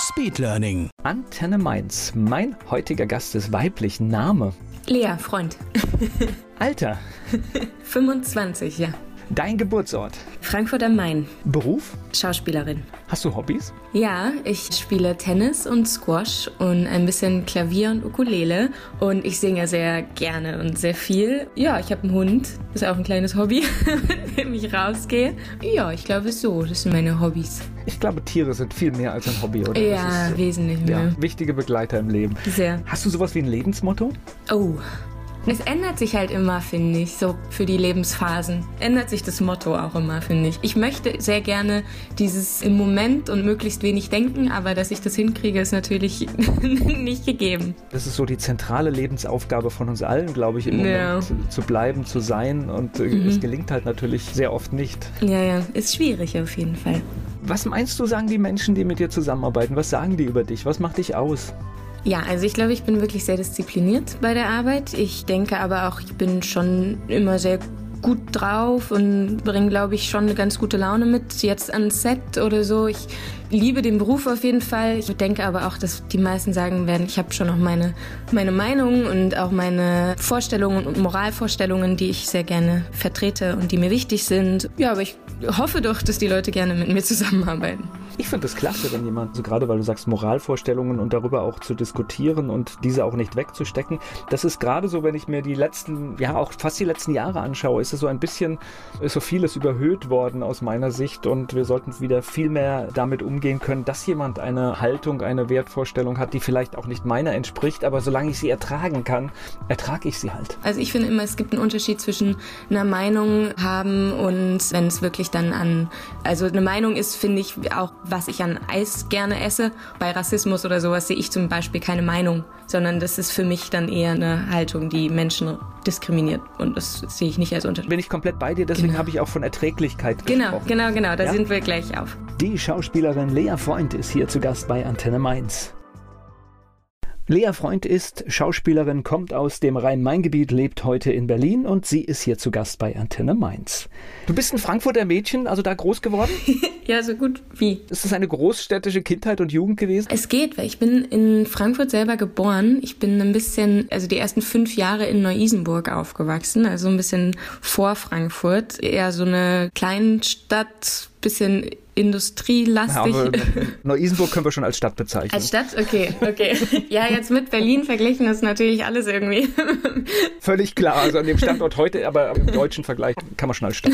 Speedlearning. Antenne Mainz. Mein heutiger Gast ist weiblich. Name. Lea, Freund. Alter. 25, ja. Dein Geburtsort. Frankfurt am Main. Beruf. Schauspielerin. Hast du Hobbys? Ja, ich spiele Tennis und Squash und ein bisschen Klavier und Ukulele. Und ich singe sehr gerne und sehr viel. Ja, ich habe einen Hund. Ist auch ein kleines Hobby, mit dem ich rausgehe. Ja, ich glaube so. Das sind meine Hobbys. Ich glaube, Tiere sind viel mehr als ein Hobby, oder? Ja, ist, wesentlich mehr. ja, wichtige Begleiter im Leben. Sehr. Hast du sowas wie ein Lebensmotto? Oh. Es ändert sich halt immer, finde ich, so für die Lebensphasen. Ändert sich das Motto auch immer, finde ich. Ich möchte sehr gerne dieses im Moment und möglichst wenig denken, aber dass ich das hinkriege, ist natürlich nicht gegeben. Das ist so die zentrale Lebensaufgabe von uns allen, glaube ich, im Moment Ja. zu, zu bleiben, zu sein. Und äh, es gelingt halt natürlich sehr oft nicht. Ja, ja, ist schwierig auf jeden Fall. Was meinst du, sagen die Menschen, die mit dir zusammenarbeiten? Was sagen die über dich? Was macht dich aus? Ja, also ich glaube, ich bin wirklich sehr diszipliniert bei der Arbeit. Ich denke aber auch, ich bin schon immer sehr gut drauf und bringe, glaube ich, schon eine ganz gute Laune mit. Jetzt ans Set oder so. Ich liebe den Beruf auf jeden Fall. Ich denke aber auch, dass die meisten sagen werden, ich habe schon auch meine, meine Meinung und auch meine Vorstellungen und Moralvorstellungen, die ich sehr gerne vertrete und die mir wichtig sind. Ja, aber ich hoffe doch, dass die Leute gerne mit mir zusammenarbeiten. Ich finde es klasse, wenn jemand, so gerade weil du sagst Moralvorstellungen und darüber auch zu diskutieren und diese auch nicht wegzustecken. Das ist gerade so, wenn ich mir die letzten, ja auch fast die letzten Jahre anschaue, ist es so ein bisschen, ist so vieles überhöht worden aus meiner Sicht und wir sollten wieder viel mehr damit umgehen können, dass jemand eine Haltung, eine Wertvorstellung hat, die vielleicht auch nicht meiner entspricht, aber solange ich sie ertragen kann, ertrage ich sie halt. Also ich finde immer, es gibt einen Unterschied zwischen einer Meinung haben und wenn es wirklich dann an, also eine Meinung ist, finde ich, auch was ich an Eis gerne esse. Bei Rassismus oder sowas sehe ich zum Beispiel keine Meinung, sondern das ist für mich dann eher eine Haltung, die Menschen diskriminiert und das sehe ich nicht als Unterschied. Bin ich komplett bei dir, deswegen Genau. habe ich auch von Erträglichkeit Genau, gesprochen. genau, genau, da Ja? sind wir gleich auf. Die Schauspielerin Lea Freund ist hier zu Gast bei Antenne Mainz. Lea Freund ist Schauspielerin, kommt aus dem Rhein-Main-Gebiet, lebt heute in Berlin und sie ist hier zu Gast bei Antenne Mainz. Du bist ein Frankfurter Mädchen, also da groß geworden? Ja, so gut wie. Ist das eine großstädtische Kindheit und Jugend gewesen? Es geht, weil ich bin in Frankfurt selber geboren. Ich bin ein bisschen, also die ersten fünf Jahre in Neu-Isenburg aufgewachsen, also ein bisschen vor Frankfurt. Eher so eine Kleinstadt, bisschen industrielastig. aber Neu-Isenburg können wir schon als Stadt bezeichnen. Als Stadt? Okay, okay. Ja, jetzt mit Berlin verglichen ist natürlich alles irgendwie. Völlig klar, also an dem Standort heute, aber im deutschen Vergleich kann man schon als Stadt.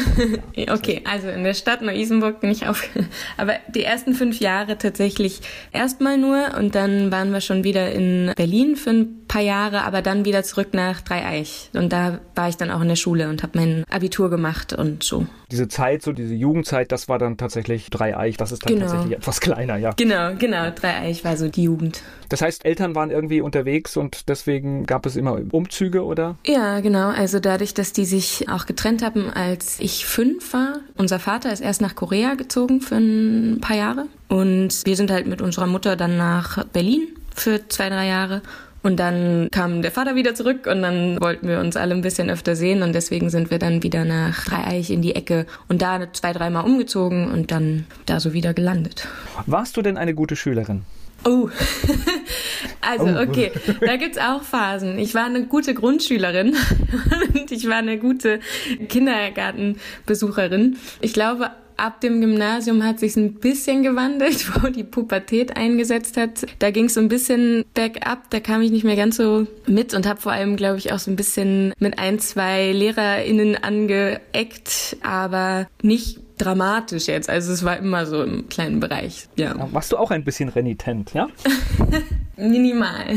Ja. Okay, also in der Stadt Neu-Isenburg bin ich auf. Aber die ersten fünf Jahre tatsächlich erstmal nur und dann waren wir schon wieder in Berlin für ein paar Jahre, aber dann wieder zurück nach Dreieich. Und da war ich dann auch in der Schule und habe mein Abitur gemacht und so. Diese Zeit, so diese Jugendzeit, das war dann tatsächlich Dreieich, das ist dann Genau. tatsächlich etwas kleiner, ja. Genau, genau. Dreieich war so die Jugend. Das heißt, Eltern waren irgendwie unterwegs und deswegen gab es immer Umzüge, oder? Ja, genau. Also dadurch, dass die sich auch getrennt haben, als ich fünf war. Unser Vater ist erst nach Korea gezogen für ein paar Jahre. Und wir sind halt mit unserer Mutter dann nach Berlin für zwei, drei Jahre. Und dann kam der Vater wieder zurück und dann wollten wir uns alle ein bisschen öfter sehen und deswegen sind wir dann wieder nach Dreieich in die Ecke und da zwei, dreimal umgezogen und dann da so wieder gelandet. Warst du denn eine gute Schülerin? Oh, also Oh. okay, da gibt's auch Phasen. Ich war eine gute Grundschülerin und ich war eine gute Kindergartenbesucherin. Ich glaube, ab dem Gymnasium hat sich ein bisschen gewandelt, wo die Pubertät eingesetzt hat. Da ging es so ein bisschen bergab, da kam ich nicht mehr ganz so mit und habe vor allem, glaube ich, auch so ein bisschen mit ein, zwei LehrerInnen angeeckt, aber nicht dramatisch jetzt. Also es war immer so im kleinen Bereich. Ja. ja warst du auch ein bisschen renitent, ja? Minimal.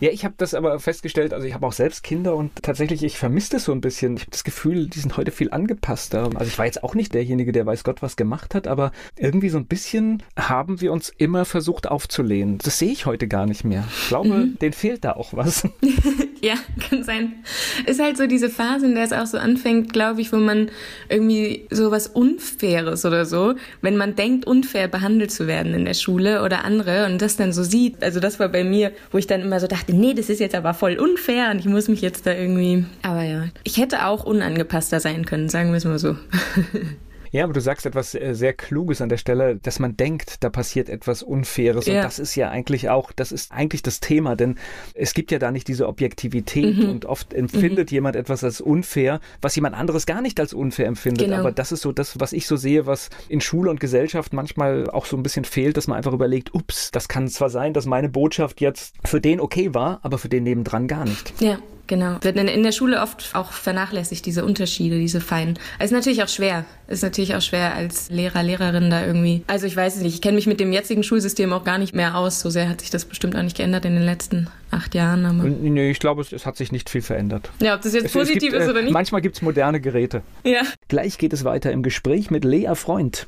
ja, ich habe das aber festgestellt, also ich habe auch selbst Kinder und tatsächlich, ich vermisse das so ein bisschen. Ich habe das Gefühl, die sind heute viel angepasster. Also ich war jetzt auch nicht derjenige, der weiß Gott was gemacht hat, aber irgendwie so ein bisschen haben wir uns immer versucht aufzulehnen. Das sehe ich heute gar nicht mehr. Ich glaube, mhm. denen fehlt da auch was. ja, kann sein. Ist halt so diese Phase, in der es auch so anfängt, glaube ich, wo man irgendwie so was Unfaires oder so, wenn man denkt, unfair behandelt zu werden in der Schule oder andere und das dann so sieht. Also das war bei mir, wo ich dann immer so dachte, nee, das ist jetzt aber voll unfair und ich muss mich jetzt da irgendwie. Aber ja, ich hätte auch unangepasster sein können, sagen wir es mal so. Ja, aber du sagst etwas äh, sehr Kluges an der Stelle, dass man denkt, da passiert etwas Unfaires. Ja. Und das ist ja eigentlich auch, das ist eigentlich das Thema, denn es gibt ja da nicht diese Objektivität mhm. und oft empfindet mhm. jemand etwas als unfair, was jemand anderes gar nicht als unfair empfindet. Genau. Aber das ist so das, was ich so sehe, was in Schule und Gesellschaft manchmal auch so ein bisschen fehlt, dass man einfach überlegt, ups, das kann zwar sein, dass meine Botschaft jetzt für den okay war, aber für den nebendran gar nicht. Ja. Genau. Wird in der Schule oft auch vernachlässigt, diese Unterschiede, diese feinen. Es ist natürlich auch schwer. Es ist natürlich auch schwer als Lehrer, Lehrerin da irgendwie. Also ich weiß es nicht. Ich kenne mich mit dem jetzigen Schulsystem auch gar nicht mehr aus. So sehr hat sich das bestimmt auch nicht geändert in den letzten acht Jahren. Aber nee, ich glaube, es, es, hat sich nicht viel verändert. Ja, ob das jetzt es, positiv gibt, ist oder nicht. Äh, manchmal gibt es moderne Geräte. Ja. Gleich geht es weiter im Gespräch mit Lea Freund.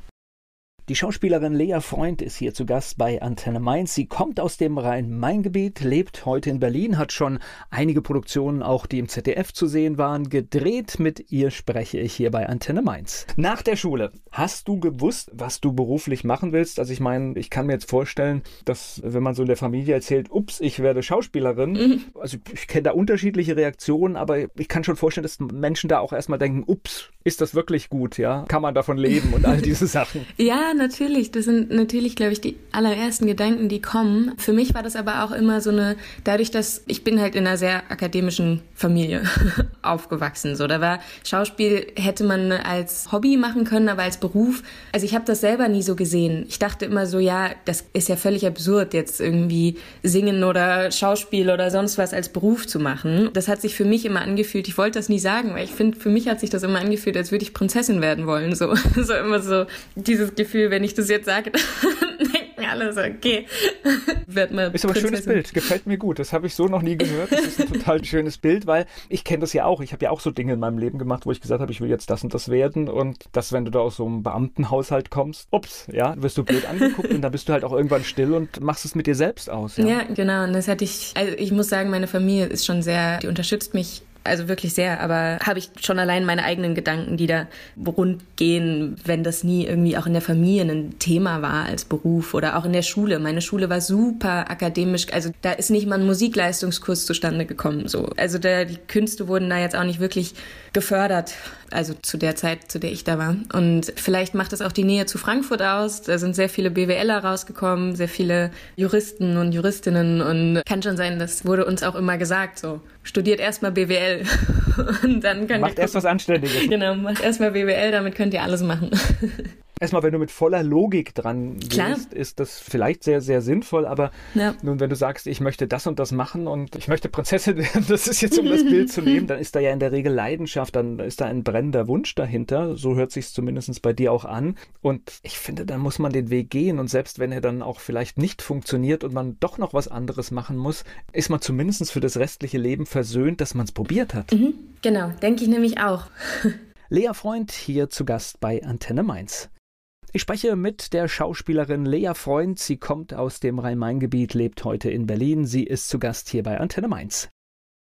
Die Schauspielerin Lea Freund ist hier zu Gast bei Antenne Mainz. Sie kommt aus dem Rhein-Main-Gebiet, lebt heute in Berlin, hat schon einige Produktionen, auch die im ZDF zu sehen waren, gedreht. Mit ihr spreche ich hier bei Antenne Mainz. Nach der Schule, hast du gewusst, was du beruflich machen willst? Also ich meine, ich kann mir jetzt vorstellen, dass wenn man so in der Familie erzählt, ups, ich werde Schauspielerin, mhm. also ich kenne da unterschiedliche Reaktionen, aber ich kann schon vorstellen, dass Menschen da auch erstmal denken, ups, ist das wirklich gut, ja? Kann man davon leben und all diese Sachen? ja, natürlich. Das sind natürlich, glaube ich, die allerersten Gedanken, die kommen. Für mich war das aber auch immer so eine, dadurch, dass ich bin halt in einer sehr akademischen Familie aufgewachsen. So, da war Schauspiel hätte man als Hobby machen können, aber als Beruf. Also ich habe das selber nie so gesehen. Ich dachte immer so, ja, das ist ja völlig absurd, jetzt irgendwie singen oder Schauspiel oder sonst was als Beruf zu machen. Das hat sich für mich immer angefühlt. Ich wollte das nie sagen, weil ich finde, für mich hat sich das immer angefühlt, als würde ich Prinzessin werden wollen. So, so immer so dieses Gefühl, wenn ich das jetzt sage, denken alle so, okay. Werd mal ist aber ein schönes Bild, gefällt mir gut. Das habe ich so noch nie gehört. Das ist ein total schönes Bild, weil ich kenne das ja auch. Ich habe ja auch so Dinge in meinem Leben gemacht, wo ich gesagt habe, ich will jetzt das und das werden. Und das, wenn du da aus so einem Beamtenhaushalt kommst, ups, ja, wirst du blöd angeguckt und dann bist du halt auch irgendwann still und machst es mit dir selbst aus. Ja, ja genau. Und das hatte ich, also ich muss sagen, meine Familie ist schon sehr, die unterstützt mich also wirklich sehr, aber habe ich schon allein meine eigenen Gedanken, die da rund gehen, wenn das nie irgendwie auch in der Familie ein Thema war als Beruf oder auch in der Schule. Meine Schule war super akademisch, also da ist nicht mal ein Musikleistungskurs zustande gekommen, so. Also da, die Künste wurden da jetzt auch nicht wirklich gefördert, also zu der Zeit, zu der ich da war. Und vielleicht macht es auch die Nähe zu Frankfurt aus. Da sind sehr viele BWLer rausgekommen, sehr viele Juristen und Juristinnen und kann schon sein, das wurde uns auch immer gesagt, so studiert erstmal BWL und dann könnt macht ihr erst was Anständiges. Genau, macht erstmal BWL, damit könnt ihr alles machen. erstmal, wenn du mit voller Logik dran Klar. gehst, ist das vielleicht sehr, sehr sinnvoll. Aber ja. nun, wenn du sagst, ich möchte das und das machen und ich möchte Prinzessin werden, das ist jetzt um das Bild zu nehmen, dann ist da ja in der Regel Leidenschaft, dann ist da ein brennender Wunsch dahinter. So hört sich zumindest bei dir auch an. Und ich finde, dann muss man den Weg gehen. Und selbst wenn er dann auch vielleicht nicht funktioniert und man doch noch was anderes machen muss, ist man zumindest für das restliche Leben versöhnt, dass man es probiert hat. Mhm, genau, denke ich nämlich auch. Lea Freund hier zu Gast bei Antenne Mainz. Ich spreche mit der Schauspielerin Lea Freund. Sie kommt aus dem Rhein-Main-Gebiet, lebt heute in Berlin. Sie ist zu Gast hier bei Antenne Mainz.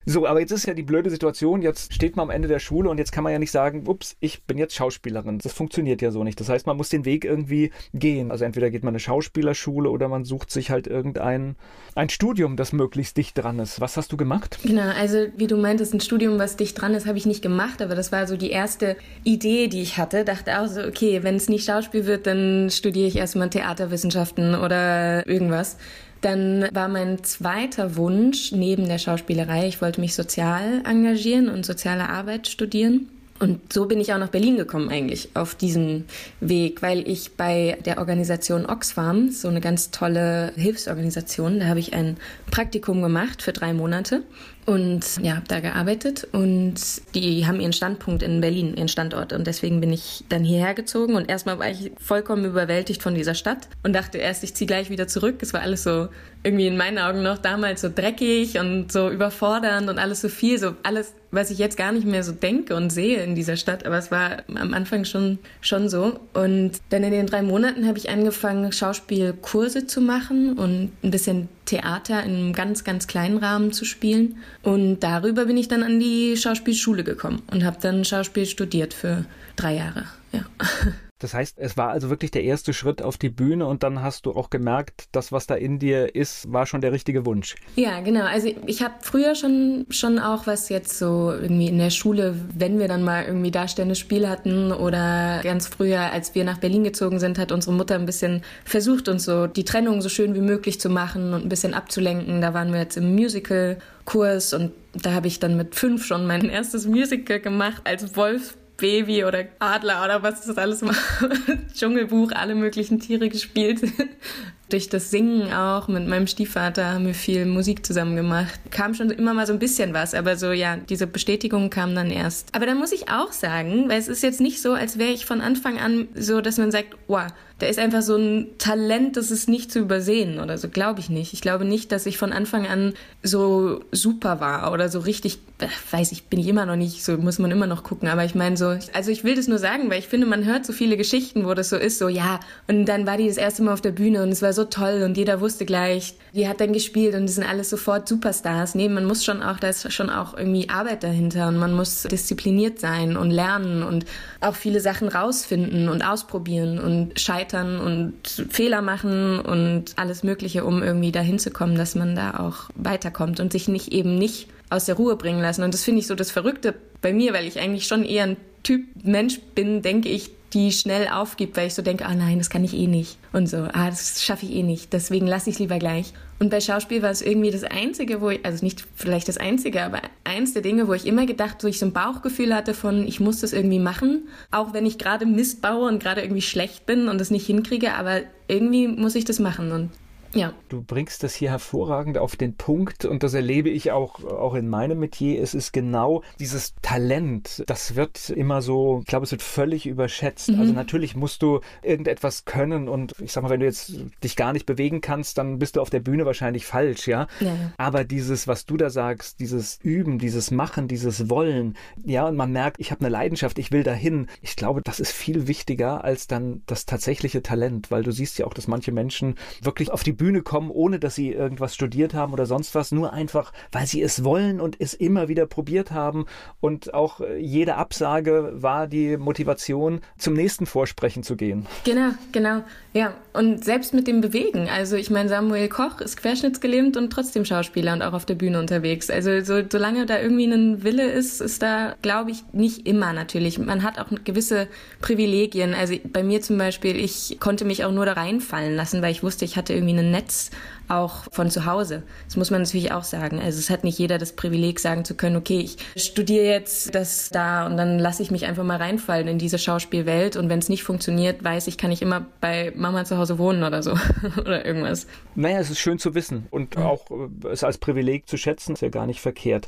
So, aber jetzt ist ja die blöde Situation, jetzt steht man am Ende der Schule und jetzt kann man ja nicht sagen, ups, ich bin jetzt Schauspielerin. Das funktioniert ja so nicht. Das heißt, man muss den Weg irgendwie gehen. Also entweder geht man eine Schauspielerschule oder man sucht sich halt irgendein ein Studium, das möglichst dicht dran ist. Was hast du gemacht? Genau, also wie du meintest, ein Studium, was dicht dran ist, habe ich nicht gemacht, aber das war so die erste Idee, die ich hatte. Dachte auch so, okay, wenn es nicht Schauspiel wird, dann studiere ich erstmal Theaterwissenschaften oder irgendwas. Dann war mein zweiter Wunsch neben der Schauspielerei, ich wollte mich sozial engagieren und soziale Arbeit studieren. Und so bin ich auch nach Berlin gekommen eigentlich auf diesen Weg, weil ich bei der Organisation Oxfam, so eine ganz tolle Hilfsorganisation, da habe ich ein Praktikum gemacht für drei Monate und ja, habe da gearbeitet und die haben ihren Standpunkt in Berlin, ihren Standort und deswegen bin ich dann hierher gezogen und erstmal war ich vollkommen überwältigt von dieser Stadt und dachte erst, ich ziehe gleich wieder zurück. Es war alles so irgendwie in meinen Augen noch damals so dreckig und so überfordernd und alles so viel, so alles, was ich jetzt gar nicht mehr so denke und sehe in dieser Stadt, aber es war am Anfang schon, schon so. Und dann in den drei Monaten habe ich angefangen, Schauspielkurse zu machen und ein bisschen Theater in einem ganz, ganz kleinen Rahmen zu spielen. Und darüber bin ich dann an die Schauspielschule gekommen und habe dann Schauspiel studiert für drei Jahre. Ja. Das heißt, es war also wirklich der erste Schritt auf die Bühne und dann hast du auch gemerkt, das, was da in dir ist, war schon der richtige Wunsch. Ja, genau. Also ich habe früher schon, schon auch was jetzt so irgendwie in der Schule, wenn wir dann mal irgendwie darstellende Spiele hatten oder ganz früher, als wir nach Berlin gezogen sind, hat unsere Mutter ein bisschen versucht, uns so die Trennung so schön wie möglich zu machen und ein bisschen abzulenken. Da waren wir jetzt im Musical-Kurs und da habe ich dann mit fünf schon mein erstes Musical gemacht als Wolf Baby oder Adler oder was das alles macht. Dschungelbuch, alle möglichen Tiere gespielt. Durch das Singen auch mit meinem Stiefvater haben wir viel Musik zusammen gemacht. Kam schon immer mal so ein bisschen was, aber so ja, diese Bestätigung kam dann erst. Aber da muss ich auch sagen, weil es ist jetzt nicht so, als wäre ich von Anfang an so, dass man sagt, wow, da ist einfach so ein Talent, das ist nicht zu übersehen oder so, glaube ich nicht. Ich glaube nicht, dass ich von Anfang an so super war oder so richtig, äh, weiß ich, bin ich immer noch nicht, so muss man immer noch gucken, aber ich meine so, also ich will das nur sagen, weil ich finde, man hört so viele Geschichten, wo das so ist, so ja, und dann war die das erste Mal auf der Bühne und es war so toll und jeder wusste gleich, die hat dann gespielt und die sind alles sofort Superstars. Nee, man muss schon auch, da ist schon auch irgendwie Arbeit dahinter und man muss diszipliniert sein und lernen und auch viele Sachen rausfinden und ausprobieren und scheitern scheitern und Fehler machen und alles Mögliche, um irgendwie dahin zu kommen, dass man da auch weiterkommt und sich nicht eben nicht aus der Ruhe bringen lassen. Und das finde ich so das Verrückte bei mir, weil ich eigentlich schon eher ein Typ Mensch bin, denke ich, die schnell aufgibt, weil ich so denke, ah nein, das kann ich eh nicht. Und so, ah, das schaffe ich eh nicht. Deswegen lasse ich es lieber gleich. Und bei Schauspiel war es irgendwie das Einzige, wo ich, also nicht vielleicht das Einzige, aber eins der Dinge, wo ich immer gedacht, wo ich so ein Bauchgefühl hatte von, ich muss das irgendwie machen, auch wenn ich gerade Mist baue und gerade irgendwie schlecht bin und es nicht hinkriege, aber irgendwie muss ich das machen. Und ja. Du bringst das hier hervorragend auf den Punkt und das erlebe ich auch, auch in meinem Metier. Es ist genau dieses Talent. Das wird immer so, ich glaube, es wird völlig überschätzt. Mhm. Also natürlich musst du irgendetwas können und ich sag mal, wenn du jetzt dich gar nicht bewegen kannst, dann bist du auf der Bühne wahrscheinlich falsch, ja. ja. Aber dieses, was du da sagst, dieses Üben, dieses Machen, dieses Wollen, ja, und man merkt, ich habe eine Leidenschaft, ich will dahin. Ich glaube, das ist viel wichtiger als dann das tatsächliche Talent, weil du siehst ja auch, dass manche Menschen wirklich auf die Bühne kommen, ohne dass sie irgendwas studiert haben oder sonst was, nur einfach, weil sie es wollen und es immer wieder probiert haben. Und auch äh, jede Absage war die Motivation, zum nächsten Vorsprechen zu gehen. Genau, genau. Ja, und selbst mit dem Bewegen. Also ich meine, Samuel Koch ist querschnittsgelähmt und trotzdem Schauspieler und auch auf der Bühne unterwegs. Also so, solange da irgendwie ein Wille ist, ist da, glaube ich, nicht immer natürlich. Man hat auch gewisse Privilegien. Also bei mir zum Beispiel, ich konnte mich auch nur da reinfallen lassen, weil ich wusste, ich hatte irgendwie Netz auch von zu Hause. Das muss man natürlich auch sagen. Also es hat nicht jeder das Privileg, sagen zu können, okay, ich studiere jetzt das da und dann lasse ich mich einfach mal reinfallen in diese Schauspielwelt und wenn es nicht funktioniert, weiß ich, kann ich immer bei Mama zu Hause wohnen oder so oder irgendwas. Naja, es ist schön zu wissen und ja. auch äh, es als Privileg zu schätzen, ist ja gar nicht verkehrt.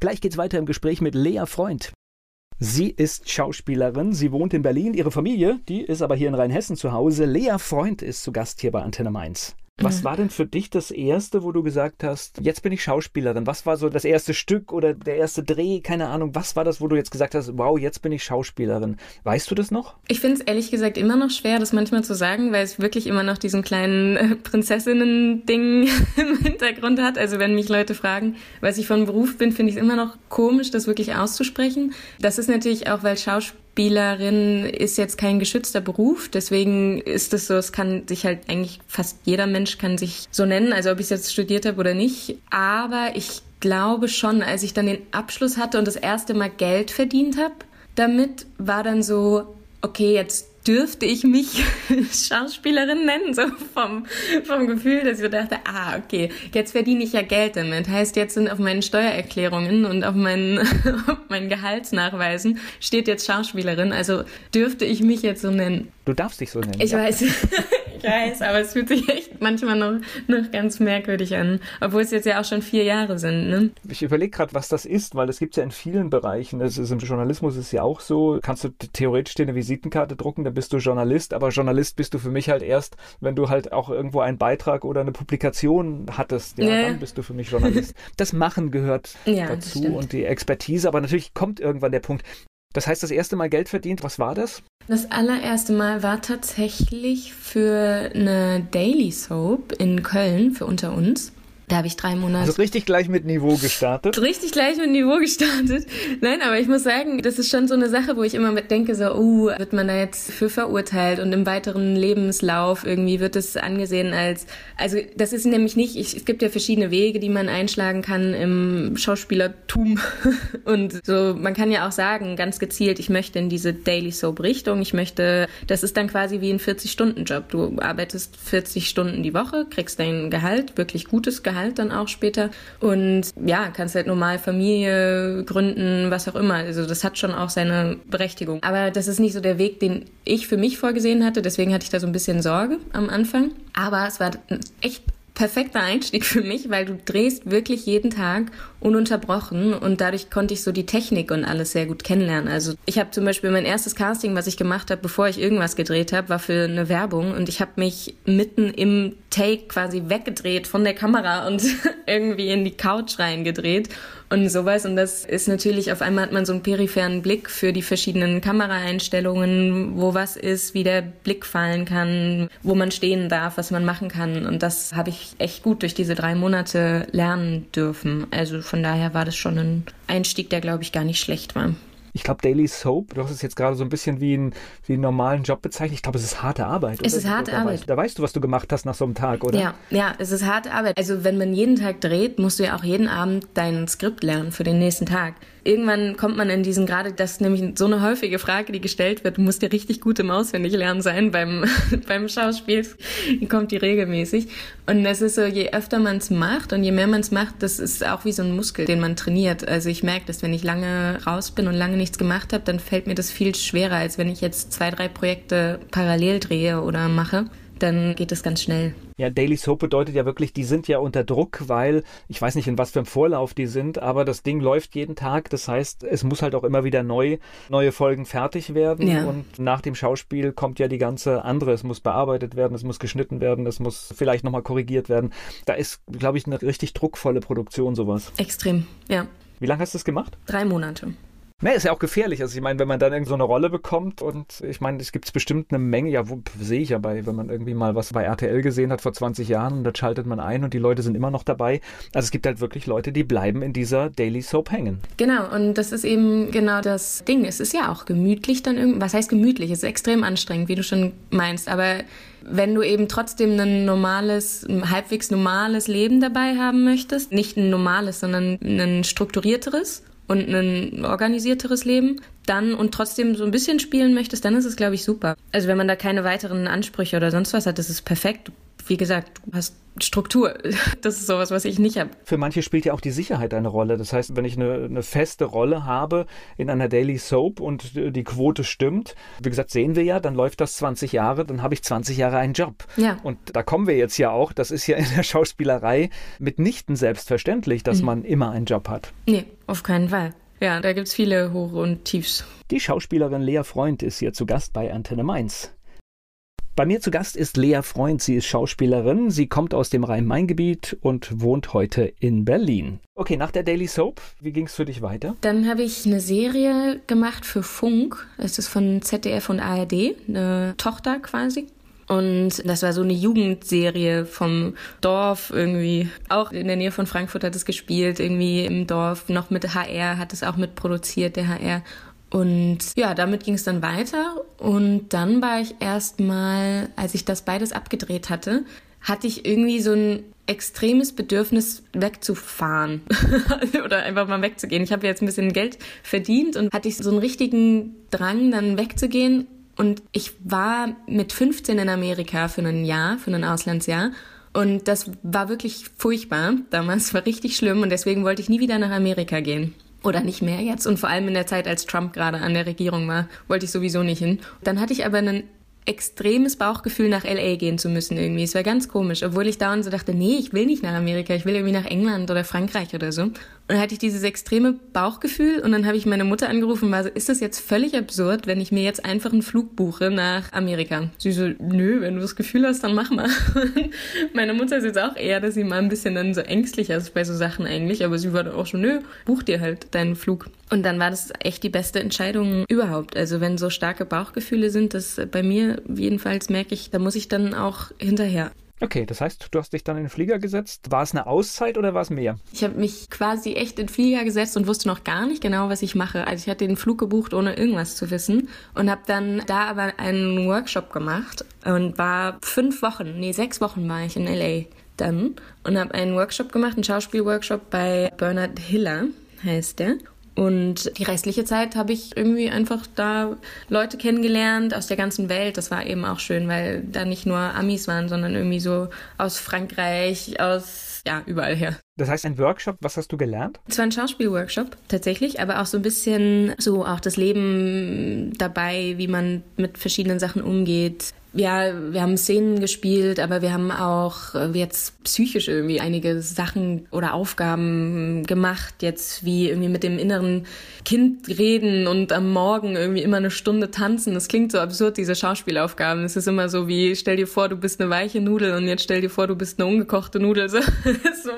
Gleich geht's weiter im Gespräch mit Lea Freund. Sie ist Schauspielerin, sie wohnt in Berlin, ihre Familie, die ist aber hier in Rheinhessen zu Hause. Lea Freund ist zu Gast hier bei Antenne Mainz. Was war denn für dich das erste, wo du gesagt hast, jetzt bin ich Schauspielerin? Was war so das erste Stück oder der erste Dreh? Keine Ahnung. Was war das, wo du jetzt gesagt hast, wow, jetzt bin ich Schauspielerin? Weißt du das noch? Ich finde es ehrlich gesagt immer noch schwer, das manchmal zu sagen, weil es wirklich immer noch diesen kleinen äh, Prinzessinnen-Ding im Hintergrund hat. Also wenn mich Leute fragen, was ich von Beruf bin, finde ich es immer noch komisch, das wirklich auszusprechen. Das ist natürlich auch, weil Schauspiel Schauspielerin ist jetzt kein geschützter Beruf, deswegen ist es so, es kann sich halt eigentlich fast jeder Mensch kann sich so nennen, also ob ich es jetzt studiert habe oder nicht. Aber ich glaube schon, als ich dann den Abschluss hatte und das erste Mal Geld verdient habe, damit war dann so, okay, jetzt dürfte ich mich Schauspielerin nennen, so vom, vom Gefühl, dass ich dachte, ah, okay, jetzt verdiene ich ja Geld damit. Heißt, jetzt sind auf meinen Steuererklärungen und auf meinen, auf meinen Gehaltsnachweisen steht jetzt Schauspielerin, also dürfte ich mich jetzt so nennen. Du darfst dich so nennen. Ich ja. weiß. Ich weiß, aber es fühlt sich echt manchmal noch, noch ganz merkwürdig an. Obwohl es jetzt ja auch schon vier Jahre sind. Ne? Ich überlege gerade, was das ist, weil das gibt es ja in vielen Bereichen. Das ist, Im Journalismus ist es ja auch so. Kannst du theoretisch dir eine Visitenkarte drucken, dann bist du Journalist. Aber Journalist bist du für mich halt erst, wenn du halt auch irgendwo einen Beitrag oder eine Publikation hattest. Ja, nee. dann bist du für mich Journalist. Das Machen gehört ja, dazu und die Expertise. Aber natürlich kommt irgendwann der Punkt, das heißt, das erste Mal Geld verdient, was war das? Das allererste Mal war tatsächlich für eine Daily Soap in Köln für unter uns. Da habe ich drei Monate. Also richtig gleich mit Niveau gestartet? Richtig gleich mit Niveau gestartet. Nein, aber ich muss sagen, das ist schon so eine Sache, wo ich immer mit denke, so, uh, wird man da jetzt für verurteilt und im weiteren Lebenslauf irgendwie wird es angesehen als, also das ist nämlich nicht, ich, es gibt ja verschiedene Wege, die man einschlagen kann im Schauspielertum und so, man kann ja auch sagen, ganz gezielt, ich möchte in diese Daily Soap Richtung, ich möchte, das ist dann quasi wie ein 40-Stunden-Job. Du arbeitest 40 Stunden die Woche, kriegst dein Gehalt, wirklich gutes Gehalt Gehalt dann auch später. Und ja, kannst halt normal Familie gründen, was auch immer. Also das hat schon auch seine Berechtigung. Aber das ist nicht so der Weg, den ich für mich vorgesehen hatte. Deswegen hatte ich da so ein bisschen Sorge am Anfang. Aber es war echt perfekter Einstieg für mich, weil du drehst wirklich jeden Tag ununterbrochen und dadurch konnte ich so die Technik und alles sehr gut kennenlernen. Also ich habe zum Beispiel mein erstes Casting, was ich gemacht habe, bevor ich irgendwas gedreht habe, war für eine Werbung und ich habe mich mitten im Take quasi weggedreht von der Kamera und irgendwie in die Couch reingedreht und sowas. Und das ist natürlich, auf einmal hat man so einen peripheren Blick für die verschiedenen Kameraeinstellungen, wo was ist, wie der Blick fallen kann, wo man stehen darf, was man machen kann. Und das habe ich echt gut durch diese drei Monate lernen dürfen. Also von daher war das schon ein Einstieg, der, glaube ich, gar nicht schlecht war. Ich glaube, Daily Soap, du hast es jetzt gerade so ein bisschen wie, ein, wie einen normalen Job bezeichnet. Ich glaube, es ist harte Arbeit. Es oder? ist harte da Arbeit. Weißt, da weißt du, was du gemacht hast nach so einem Tag, oder? Ja, ja, es ist harte Arbeit. Also wenn man jeden Tag dreht, musst du ja auch jeden Abend dein Skript lernen für den nächsten Tag irgendwann kommt man in diesen, gerade das ist nämlich so eine häufige Frage, die gestellt wird, du musst ja richtig gut im Auswendiglernen sein beim, beim Schauspiel, kommt die regelmäßig. Und das ist so, je öfter man es macht und je mehr man es macht, das ist auch wie so ein Muskel, den man trainiert. Also ich merke, dass wenn ich lange raus bin und lange nichts gemacht habe, dann fällt mir das viel schwerer, als wenn ich jetzt zwei, drei Projekte parallel drehe oder mache dann geht es ganz schnell. Ja, Daily Soap bedeutet ja wirklich, die sind ja unter Druck, weil ich weiß nicht, in was für einem Vorlauf die sind, aber das Ding läuft jeden Tag. Das heißt, es muss halt auch immer wieder neu, neue Folgen fertig werden. Ja. Und nach dem Schauspiel kommt ja die ganze andere. Es muss bearbeitet werden, es muss geschnitten werden, es muss vielleicht nochmal korrigiert werden. Da ist, glaube ich, eine richtig druckvolle Produktion sowas. Extrem, ja. Wie lange hast du das gemacht? Drei Monate. Ne, ist ja auch gefährlich. Also ich meine, wenn man dann irgend so eine Rolle bekommt und ich meine, es gibt bestimmt eine Menge, ja, sehe ich ja bei, wenn man irgendwie mal was bei RTL gesehen hat vor 20 Jahren und da schaltet man ein und die Leute sind immer noch dabei. Also es gibt halt wirklich Leute, die bleiben in dieser Daily Soap hängen. Genau, und das ist eben genau das Ding. Es ist ja auch gemütlich dann irgendwie, was heißt gemütlich? Es ist extrem anstrengend, wie du schon meinst, aber wenn du eben trotzdem ein normales, halbwegs normales Leben dabei haben möchtest, nicht ein normales, sondern ein strukturierteres, und ein organisierteres Leben, dann und trotzdem so ein bisschen spielen möchtest, dann ist es, glaube ich, super. Also wenn man da keine weiteren Ansprüche oder sonst was hat, ist perfekt. Wie gesagt, du hast Struktur. Das ist sowas, was ich nicht habe. Für manche spielt ja auch die Sicherheit eine Rolle. Das heißt, wenn ich eine, eine, feste Rolle habe in einer Daily Soap und die Quote stimmt, wie gesagt, sehen wir ja, dann läuft das 20 Jahre, dann habe ich 20 Jahre einen Job. Ja. Und da kommen wir jetzt ja auch, das ist ja in der Schauspielerei mitnichten selbstverständlich, dass mhm. man immer einen Job hat. Nee, auf keinen Fall. Ja, da gibt es viele Hoch und Tiefs. Die Schauspielerin Lea Freund ist hier zu Gast bei Antenne Mainz. Bei mir zu Gast ist Lea Freund. Sie ist Schauspielerin. Sie kommt aus dem Rhein-Main-Gebiet und wohnt heute in Berlin. Okay, nach der Daily Soap, wie ging es für dich weiter? Dann habe ich eine Serie gemacht für Funk. Es ist von ZDF und ARD, eine Tochter quasi. Und das war so eine Jugendserie vom Dorf irgendwie. Auch in der Nähe von Frankfurt hat es gespielt, irgendwie im Dorf. Noch mit HR hat es auch mitproduziert, der HR. Und ja, damit ging es dann weiter. Und dann war ich erstmal, als ich das beides abgedreht hatte, hatte ich irgendwie so ein extremes Bedürfnis wegzufahren oder einfach mal wegzugehen. Ich habe jetzt ein bisschen Geld verdient und hatte ich so einen richtigen Drang, dann wegzugehen Und ich war mit 15 in Amerika für ein Jahr, für ein Auslandsjahr. Und das war wirklich furchtbar. Damals war richtig schlimm und deswegen wollte ich nie wieder nach Amerika gehen. Oder nicht mehr jetzt. Und vor allem in der Zeit, als Trump gerade an der Regierung war, wollte ich sowieso nicht hin. Dann hatte ich aber einen extremes Bauchgefühl, nach LA gehen zu müssen irgendwie. Es war ganz komisch, obwohl ich dauernd so dachte, nee, ich will nicht nach Amerika, ich will irgendwie nach England oder Frankreich oder so. Und dann hatte ich dieses extreme Bauchgefühl und dann habe ich meine Mutter angerufen und war so, ist das jetzt völlig absurd, wenn ich mir jetzt einfach einen Flug buche nach Amerika? Sie so, nö, wenn du das Gefühl hast, dann mach mal. meine Mutter ist jetzt auch eher, dass sie mal ein bisschen dann so ängstlich ist bei so Sachen eigentlich, aber sie war dann auch so, nö, buch dir halt deinen Flug. Und dann war das echt die beste Entscheidung überhaupt. Also wenn so starke Bauchgefühle sind, das bei mir jedenfalls merke ich, da muss ich dann auch hinterher. Okay, das heißt, du hast dich dann in den Flieger gesetzt. War es eine Auszeit oder war es mehr? Ich habe mich quasi echt in den Flieger gesetzt und wusste noch gar nicht genau, was ich mache. Also ich hatte den Flug gebucht, ohne irgendwas zu wissen und habe dann da aber einen Workshop gemacht und war fünf Wochen, nee, sechs Wochen war ich in LA dann und habe einen Workshop gemacht, einen Schauspielworkshop bei Bernard Hiller heißt der. Und die restliche Zeit habe ich irgendwie einfach da Leute kennengelernt aus der ganzen Welt. Das war eben auch schön, weil da nicht nur Amis waren, sondern irgendwie so aus Frankreich, aus, ja, überall her. Das heißt, ein Workshop, was hast du gelernt? Es war ein Schauspielworkshop, tatsächlich, aber auch so ein bisschen so auch das Leben dabei, wie man mit verschiedenen Sachen umgeht, ja, wir haben Szenen gespielt, aber wir haben auch äh, jetzt psychisch irgendwie einige Sachen oder Aufgaben gemacht, jetzt wie irgendwie mit dem inneren Kind reden und am Morgen irgendwie immer eine Stunde tanzen. Das klingt so absurd, diese Schauspielaufgaben. Es ist immer so wie, stell dir vor, du bist eine weiche Nudel und jetzt stell dir vor, du bist eine ungekochte Nudel. So, so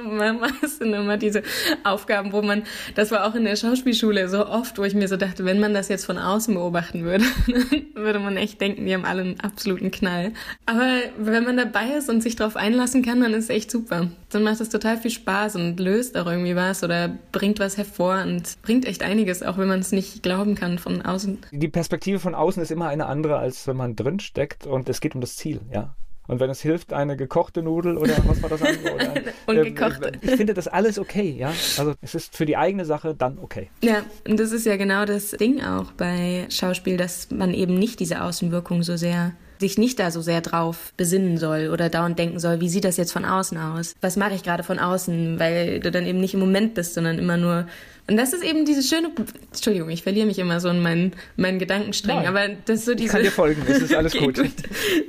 das sind immer diese Aufgaben, wo man, das war auch in der Schauspielschule so oft, wo ich mir so dachte, wenn man das jetzt von außen beobachten würde, dann würde man echt denken, die haben alle einen absoluten Knall. Aber wenn man dabei ist und sich darauf einlassen kann, dann ist es echt super. Dann macht es total viel Spaß und löst auch irgendwie was oder bringt was hervor und bringt echt einiges, auch wenn man es nicht glauben kann von außen. Die Perspektive von außen ist immer eine andere, als wenn man drin steckt und es geht um das Ziel, ja. Und wenn es hilft, eine gekochte Nudel oder was war das andere? Oder, Ungekochte. Äh, ich finde das alles okay, ja. Also es ist für die eigene Sache dann okay. Ja, und das ist ja genau das Ding auch bei Schauspiel, dass man eben nicht diese Außenwirkung so sehr sich nicht da so sehr drauf besinnen soll oder dauernd denken soll, wie sieht das jetzt von außen aus? Was mache ich gerade von außen? Weil du dann eben nicht im Moment bist, sondern immer nur. Und das ist eben diese schöne. Entschuldigung, ich verliere mich immer so in meinen, meinen Gedankensträngen, aber das ist so diese. Ich kann dir folgen, es ist alles okay, gut. gut.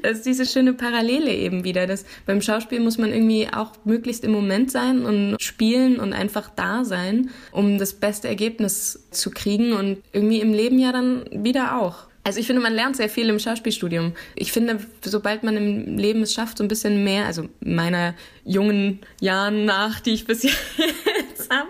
Das ist diese schöne Parallele eben wieder. Dass beim Schauspiel muss man irgendwie auch möglichst im Moment sein und spielen und einfach da sein, um das beste Ergebnis zu kriegen und irgendwie im Leben ja dann wieder auch. Also ich finde, man lernt sehr viel im Schauspielstudium. Ich finde, sobald man im Leben es schafft, so ein bisschen mehr, also meiner jungen Jahren nach, die ich bis jetzt habe,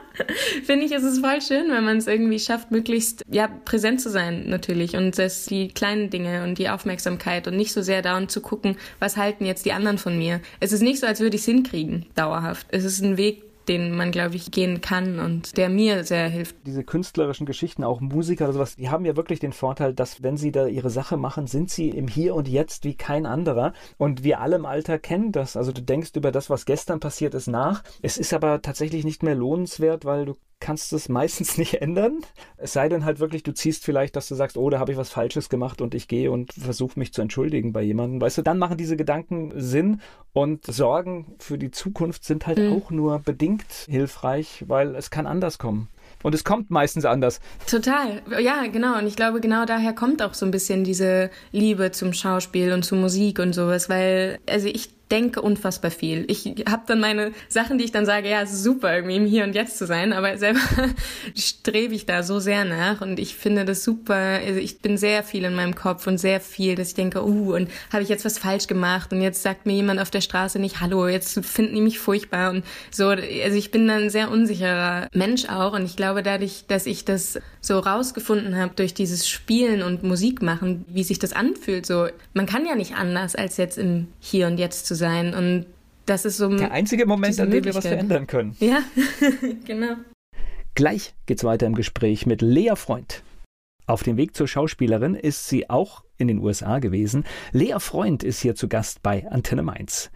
finde ich, ist es voll schön, wenn man es irgendwie schafft, möglichst ja präsent zu sein natürlich und das die kleinen Dinge und die Aufmerksamkeit und nicht so sehr dauernd zu gucken, was halten jetzt die anderen von mir. Es ist nicht so, als würde ich es hinkriegen, dauerhaft. Es ist ein Weg, den man, glaube ich, gehen kann und der mir sehr hilft. Diese künstlerischen Geschichten, auch Musiker oder sowas, die haben ja wirklich den Vorteil, dass wenn sie da ihre Sache machen, sind sie im Hier und Jetzt wie kein anderer. Und wir alle im Alter kennen das. Also du denkst über das, was gestern passiert ist, nach. Es ist aber tatsächlich nicht mehr lohnenswert, weil du kannst es meistens nicht ändern. Es sei denn halt wirklich, du ziehst vielleicht, dass du sagst, oh, da habe ich was Falsches gemacht und ich gehe und versuche mich zu entschuldigen bei jemandem. Weißt du, dann machen diese Gedanken Sinn und Sorgen für die Zukunft sind halt mhm. auch nur bedingt hilfreich, weil es kann anders kommen. Und es kommt meistens anders. Total. Ja, genau. Und ich glaube, genau daher kommt auch so ein bisschen diese Liebe zum Schauspiel und zur Musik und sowas, weil, also ich denke unfassbar viel. Ich habe dann meine Sachen, die ich dann sage, ja, super, irgendwie im Hier und Jetzt zu sein, aber selber strebe ich da so sehr nach und ich finde das super. Also ich bin sehr viel in meinem Kopf und sehr viel, dass ich denke, uh, und habe ich jetzt was falsch gemacht und jetzt sagt mir jemand auf der Straße nicht Hallo, jetzt finden die mich furchtbar und so. Also ich bin dann ein sehr unsicherer Mensch auch und ich glaube dadurch, dass ich das so rausgefunden habe durch dieses Spielen und Musik machen, wie sich das anfühlt, so man kann ja nicht anders als jetzt im Hier und Jetzt zu sein. Und das ist so der einzige Moment, an dem wir was verändern können. Ja, genau. Gleich geht's weiter im Gespräch mit Lea Freund. Auf dem Weg zur Schauspielerin ist sie auch in den USA gewesen. Lea Freund ist hier zu Gast bei Antenne Mainz.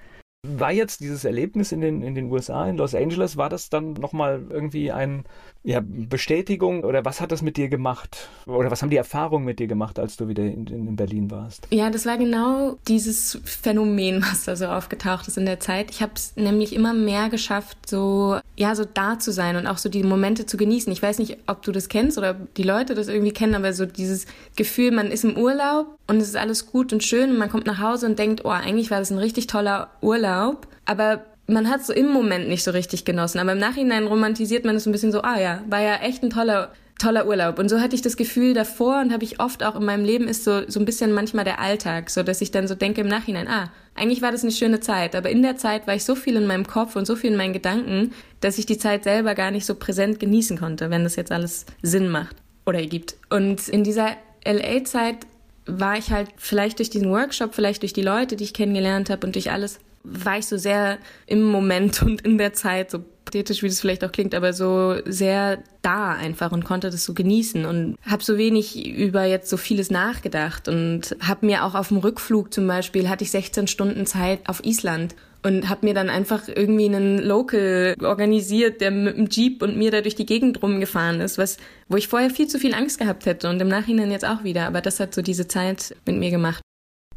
War jetzt dieses Erlebnis in den, in den USA, in Los Angeles, war das dann nochmal irgendwie ein ja, Bestätigung oder was hat das mit dir gemacht? Oder was haben die Erfahrungen mit dir gemacht, als du wieder in, in Berlin warst? Ja, das war genau dieses Phänomen, was da so aufgetaucht ist in der Zeit. Ich habe es nämlich immer mehr geschafft, so ja, so da zu sein und auch so die Momente zu genießen. Ich weiß nicht, ob du das kennst oder die Leute das irgendwie kennen, aber so dieses Gefühl, man ist im Urlaub und es ist alles gut und schön und man kommt nach Hause und denkt, oh, eigentlich war das ein richtig toller Urlaub, aber man hat so im Moment nicht so richtig genossen, aber im Nachhinein romantisiert man es ein bisschen so, ah ja, war ja echt ein toller toller Urlaub. Und so hatte ich das Gefühl davor und habe ich oft auch in meinem Leben ist so, so ein bisschen manchmal der Alltag, so dass ich dann so denke im Nachhinein, ah, eigentlich war das eine schöne Zeit, aber in der Zeit war ich so viel in meinem Kopf und so viel in meinen Gedanken, dass ich die Zeit selber gar nicht so präsent genießen konnte, wenn das jetzt alles Sinn macht oder ergibt. Und in dieser LA-Zeit war ich halt vielleicht durch diesen Workshop, vielleicht durch die Leute, die ich kennengelernt habe und durch alles, war ich so sehr im Moment und in der Zeit, so pathetisch wie das vielleicht auch klingt, aber so sehr da einfach und konnte das so genießen und habe so wenig über jetzt so vieles nachgedacht und habe mir auch auf dem Rückflug zum Beispiel hatte ich 16 Stunden Zeit auf Island und habe mir dann einfach irgendwie einen Local organisiert, der mit dem Jeep und mir da durch die Gegend rumgefahren ist, was wo ich vorher viel zu viel Angst gehabt hätte und im Nachhinein jetzt auch wieder, aber das hat so diese Zeit mit mir gemacht.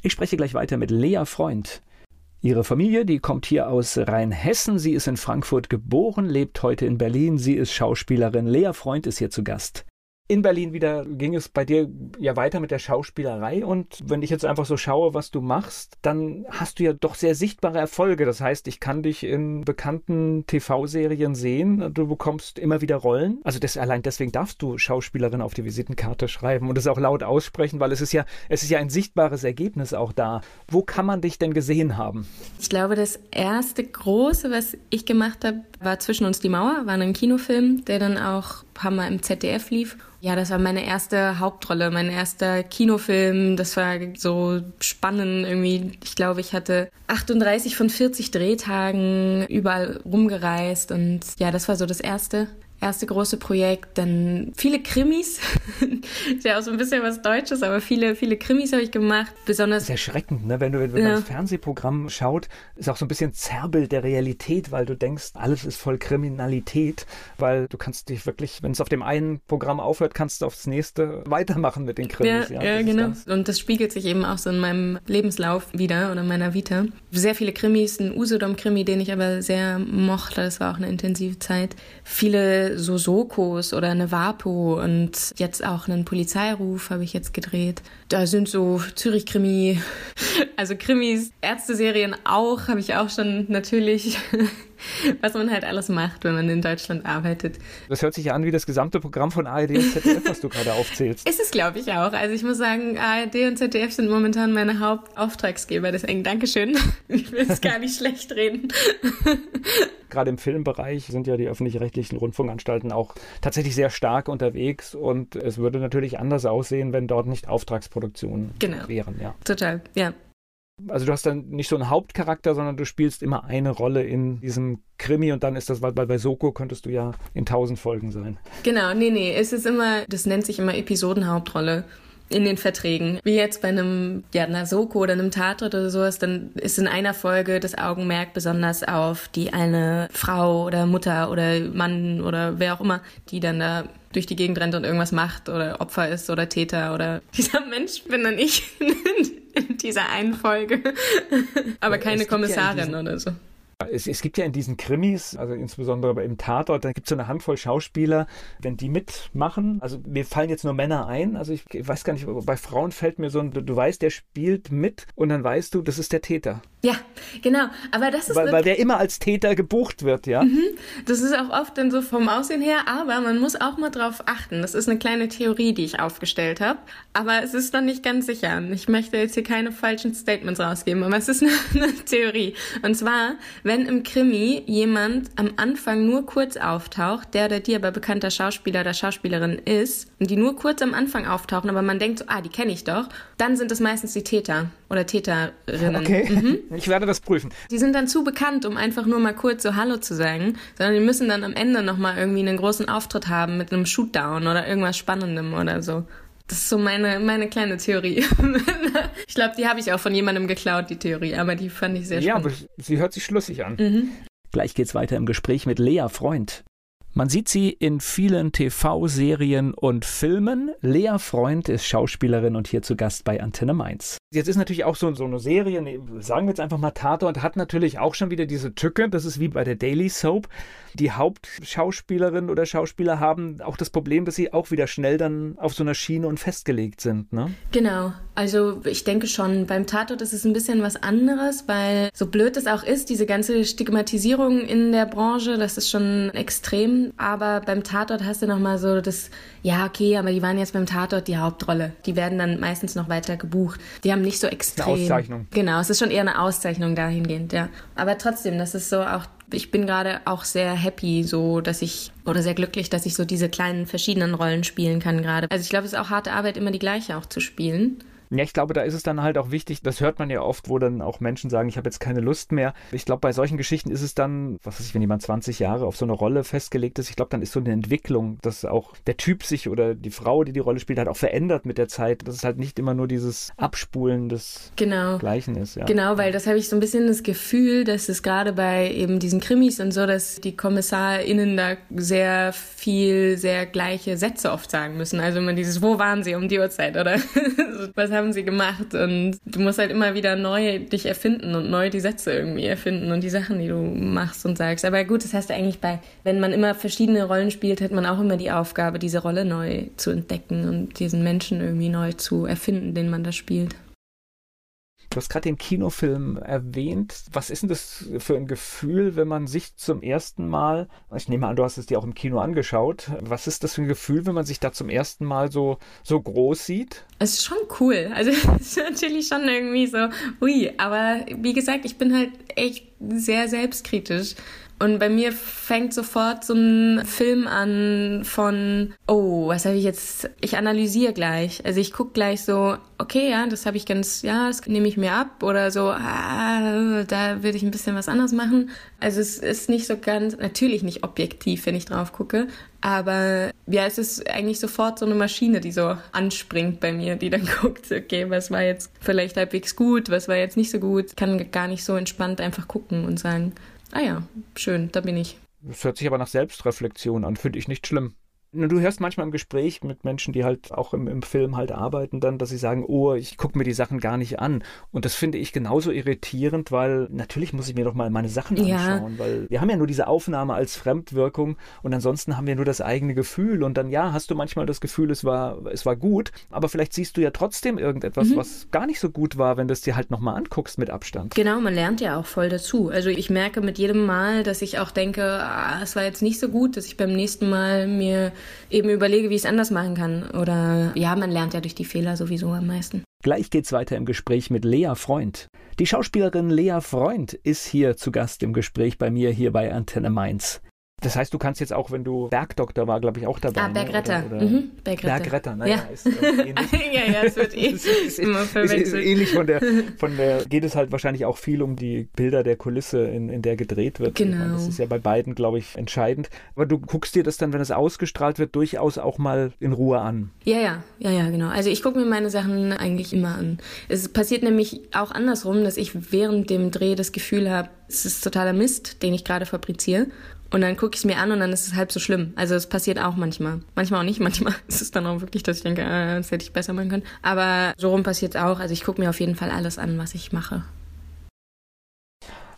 Ich spreche gleich weiter mit Lea Freund. Ihre Familie, die kommt hier aus Rheinhessen. Sie ist in Frankfurt geboren, lebt heute in Berlin. Sie ist Schauspielerin. Lea Freund ist hier zu Gast in Berlin wieder ging es bei dir ja weiter mit der Schauspielerei und wenn ich jetzt einfach so schaue, was du machst, dann hast du ja doch sehr sichtbare Erfolge. Das heißt, ich kann dich in bekannten TV-Serien sehen, du bekommst immer wieder Rollen. Also das, allein deswegen darfst du Schauspielerin auf die Visitenkarte schreiben und es auch laut aussprechen, weil es ist ja, es ist ja ein sichtbares Ergebnis auch da. Wo kann man dich denn gesehen haben? Ich glaube, das erste große, was ich gemacht habe, war Zwischen uns die Mauer, war ein Kinofilm, der dann auch paar Mal im ZDF lief ja, das war meine erste Hauptrolle, mein erster Kinofilm. Das war so spannend irgendwie. Ich glaube, ich hatte 38 von 40 Drehtagen überall rumgereist und ja, das war so das erste erste große Projekt, dann viele Krimis, ist ja auch so ein bisschen was Deutsches, aber viele, viele Krimis habe ich gemacht, besonders. Sehr erschreckend, ne? wenn du wenn ja. man das Fernsehprogramm schaut, ist auch so ein bisschen Zerrbild der Realität, weil du denkst, alles ist voll Kriminalität, weil du kannst dich wirklich, wenn es auf dem einen Programm aufhört, kannst du aufs nächste weitermachen mit den Krimis. Ja, ja, ja genau. Und das spiegelt sich eben auch so in meinem Lebenslauf wieder oder meiner Vita. Sehr viele Krimis, ein Usedom-Krimi, den ich aber sehr mochte, das war auch eine intensive Zeit. Viele so Sokos oder eine Vapo und jetzt auch einen Polizeiruf habe ich jetzt gedreht. Da sind so Zürich-Krimi, also Krimis, Ärzteserien auch, habe ich auch schon natürlich was man halt alles macht, wenn man in Deutschland arbeitet. Das hört sich ja an wie das gesamte Programm von ARD und ZDF, was du gerade aufzählst. Ist es, glaube ich, auch. Also ich muss sagen, ARD und ZDF sind momentan meine Hauptauftragsgeber. Deswegen Dankeschön. Ich will es gar nicht schlecht reden. Gerade im Filmbereich sind ja die öffentlich-rechtlichen Rundfunkanstalten auch tatsächlich sehr stark unterwegs und es würde natürlich anders aussehen, wenn dort nicht Auftragsproduktionen genau. wären. Ja. Total, ja. Also du hast dann nicht so einen Hauptcharakter, sondern du spielst immer eine Rolle in diesem Krimi und dann ist das, weil bei Soko könntest du ja in tausend Folgen sein. Genau, nee, nee, es ist immer, das nennt sich immer Episodenhauptrolle in den Verträgen. Wie jetzt bei einem, ja, einer Soko oder einem Tatort oder sowas, dann ist in einer Folge das Augenmerk besonders auf die eine Frau oder Mutter oder Mann oder wer auch immer, die dann da durch die Gegend rennt und irgendwas macht oder Opfer ist oder Täter oder dieser Mensch bin dann ich in dieser einen Folge. Aber keine Kommissarin ja oder so. Es, es, gibt ja in diesen Krimis, also insbesondere im Tatort, da gibt es so eine Handvoll Schauspieler, wenn die mitmachen, also mir fallen jetzt nur Männer ein, also ich, ich weiß gar nicht, bei Frauen fällt mir so ein, du, du, weißt, der spielt mit und dann weißt du, das ist der Täter. Ja, genau, aber das ist... Weil, weil der immer als Täter gebucht wird, ja. Mhm. Das ist auch oft dann so vom Aussehen her, aber man muss auch mal drauf achten. Das ist eine kleine Theorie, die ich aufgestellt habe, aber es ist noch nicht ganz sicher. Ich möchte jetzt hier keine falschen Statements rausgeben, aber es ist eine, eine Theorie. Und zwar, wenn im Krimi jemand am Anfang nur kurz auftaucht, der oder die aber bekannter Schauspieler oder Schauspielerin ist, und die nur kurz am Anfang auftauchen, aber man denkt so, ah, die kenne ich doch, dann sind es meistens die Täter oder Täterinnen. Okay, mhm. ich werde das prüfen. Die sind dann zu bekannt, um einfach nur mal kurz so Hallo zu sagen, sondern die müssen dann am Ende nochmal irgendwie einen großen Auftritt haben mit einem Shootdown oder irgendwas Spannendem oder so. Das ist so meine, meine kleine Theorie. ich glaube, die habe ich auch von jemandem geklaut, die Theorie, aber die fand ich sehr Ja, spannend. aber sie hört sich schlüssig an. Mhm. Gleich geht's weiter im Gespräch mit Lea Freund. Man sieht sie in vielen TV-Serien und Filmen. Lea Freund ist Schauspielerin und hier zu Gast bei Antenne Mainz. Jetzt ist natürlich auch so, so eine Serie, nee, sagen wir jetzt einfach mal Tatort, hat natürlich auch schon wieder diese Tücke. Das ist wie bei der Daily Soap. Die Hauptschauspielerin oder Schauspieler haben auch das Problem, dass sie auch wieder schnell dann auf so einer Schiene und festgelegt sind. Ne? Genau, also ich denke schon, beim Tatort ist es ein bisschen was anderes, weil so blöd es auch ist, diese ganze Stigmatisierung in der Branche, das ist schon extrem. Aber beim Tatort hast du nochmal so das, ja, okay, aber die waren jetzt beim Tatort die Hauptrolle. Die werden dann meistens noch weiter gebucht. Die haben nicht so extrem. Eine Auszeichnung. Genau, es ist schon eher eine Auszeichnung dahingehend, ja. Aber trotzdem, das ist so auch ich bin gerade auch sehr happy, so dass ich oder sehr glücklich, dass ich so diese kleinen verschiedenen Rollen spielen kann gerade. Also ich glaube, es ist auch harte Arbeit, immer die gleiche auch zu spielen. Ja, ich glaube, da ist es dann halt auch wichtig, das hört man ja oft, wo dann auch Menschen sagen, ich habe jetzt keine Lust mehr. Ich glaube, bei solchen Geschichten ist es dann, was weiß ich, wenn jemand 20 Jahre auf so eine Rolle festgelegt ist, ich glaube, dann ist so eine Entwicklung, dass auch der Typ sich oder die Frau, die die Rolle spielt, halt auch verändert mit der Zeit, dass es halt nicht immer nur dieses Abspulen des genau. Gleichen ist. Ja. Genau, weil das habe ich so ein bisschen das Gefühl, dass es gerade bei eben diesen Krimis und so, dass die KommissarInnen da sehr viel, sehr gleiche Sätze oft sagen müssen. Also immer dieses, wo waren sie um die Uhrzeit oder was haben sie gemacht? Und du musst halt immer wieder neu dich erfinden und neu die Sätze irgendwie erfinden und die Sachen, die du machst und sagst. Aber gut, das heißt eigentlich bei, wenn man immer verschiedene Rollen spielt, hat man auch immer die Aufgabe, diese Rolle neu zu entdecken und diesen Menschen irgendwie neu zu erfinden, den man da spielt. Du hast gerade den Kinofilm erwähnt. Was ist denn das für ein Gefühl, wenn man sich zum ersten Mal, ich nehme an, du hast es dir auch im Kino angeschaut, was ist das für ein Gefühl, wenn man sich da zum ersten Mal so, so groß sieht? Es ist schon cool. Also es ist natürlich schon irgendwie so, ui, aber wie gesagt, ich bin halt echt sehr selbstkritisch. Und bei mir fängt sofort so ein Film an von, oh, was habe ich jetzt? Ich analysiere gleich. Also ich gucke gleich so, okay, ja, das habe ich ganz, ja, das nehme ich mir ab oder so, ah, da würde ich ein bisschen was anderes machen. Also es ist nicht so ganz, natürlich nicht objektiv, wenn ich drauf gucke, aber ja, es ist eigentlich sofort so eine Maschine, die so anspringt bei mir, die dann guckt, okay, was war jetzt vielleicht halbwegs gut, was war jetzt nicht so gut. Ich kann gar nicht so entspannt einfach gucken und sagen, Ah ja, schön, da bin ich. Das hört sich aber nach Selbstreflexion an, finde ich nicht schlimm. Du hörst manchmal im Gespräch mit Menschen, die halt auch im, im Film halt arbeiten, dann, dass sie sagen, oh, ich gucke mir die Sachen gar nicht an. Und das finde ich genauso irritierend, weil natürlich muss ich mir doch mal meine Sachen anschauen, ja. weil wir haben ja nur diese Aufnahme als Fremdwirkung und ansonsten haben wir nur das eigene Gefühl. Und dann ja, hast du manchmal das Gefühl, es war, es war gut, aber vielleicht siehst du ja trotzdem irgendetwas, mhm. was gar nicht so gut war, wenn du es dir halt nochmal anguckst mit Abstand. Genau, man lernt ja auch voll dazu. Also ich merke mit jedem Mal, dass ich auch denke, ah, es war jetzt nicht so gut, dass ich beim nächsten Mal mir eben überlege, wie ich es anders machen kann. Oder ja, man lernt ja durch die Fehler sowieso am meisten. Gleich geht's weiter im Gespräch mit Lea Freund. Die Schauspielerin Lea Freund ist hier zu Gast im Gespräch bei mir hier bei Antenne Mainz. Das heißt, du kannst jetzt auch, wenn du Bergdoktor war, glaube ich, auch dabei. Ah, Bergretter. Ne? Oder, oder mhm, Bergretter. Bergretter, naja, ja. ist, ist ähnlich. ja, ja, es wird eh ist, ist, immer verwechselt. Ist, ist ähnlich von der, von der, geht es halt wahrscheinlich auch viel um die Bilder der Kulisse, in, in der gedreht wird. Genau. Meine, das ist ja bei beiden, glaube ich, entscheidend. Aber du guckst dir das dann, wenn es ausgestrahlt wird, durchaus auch mal in Ruhe an. Ja, ja, ja, ja, genau. Also ich gucke mir meine Sachen eigentlich immer an. Es passiert nämlich auch andersrum, dass ich während dem Dreh das Gefühl habe, es ist totaler Mist, den ich gerade fabriziere. Und dann gucke ich es mir an und dann ist es halb so schlimm. Also es passiert auch manchmal. Manchmal auch nicht. Manchmal ist es dann auch wirklich, dass ich denke, äh, das hätte ich besser machen können. Aber so rum passiert es auch. Also ich gucke mir auf jeden Fall alles an, was ich mache.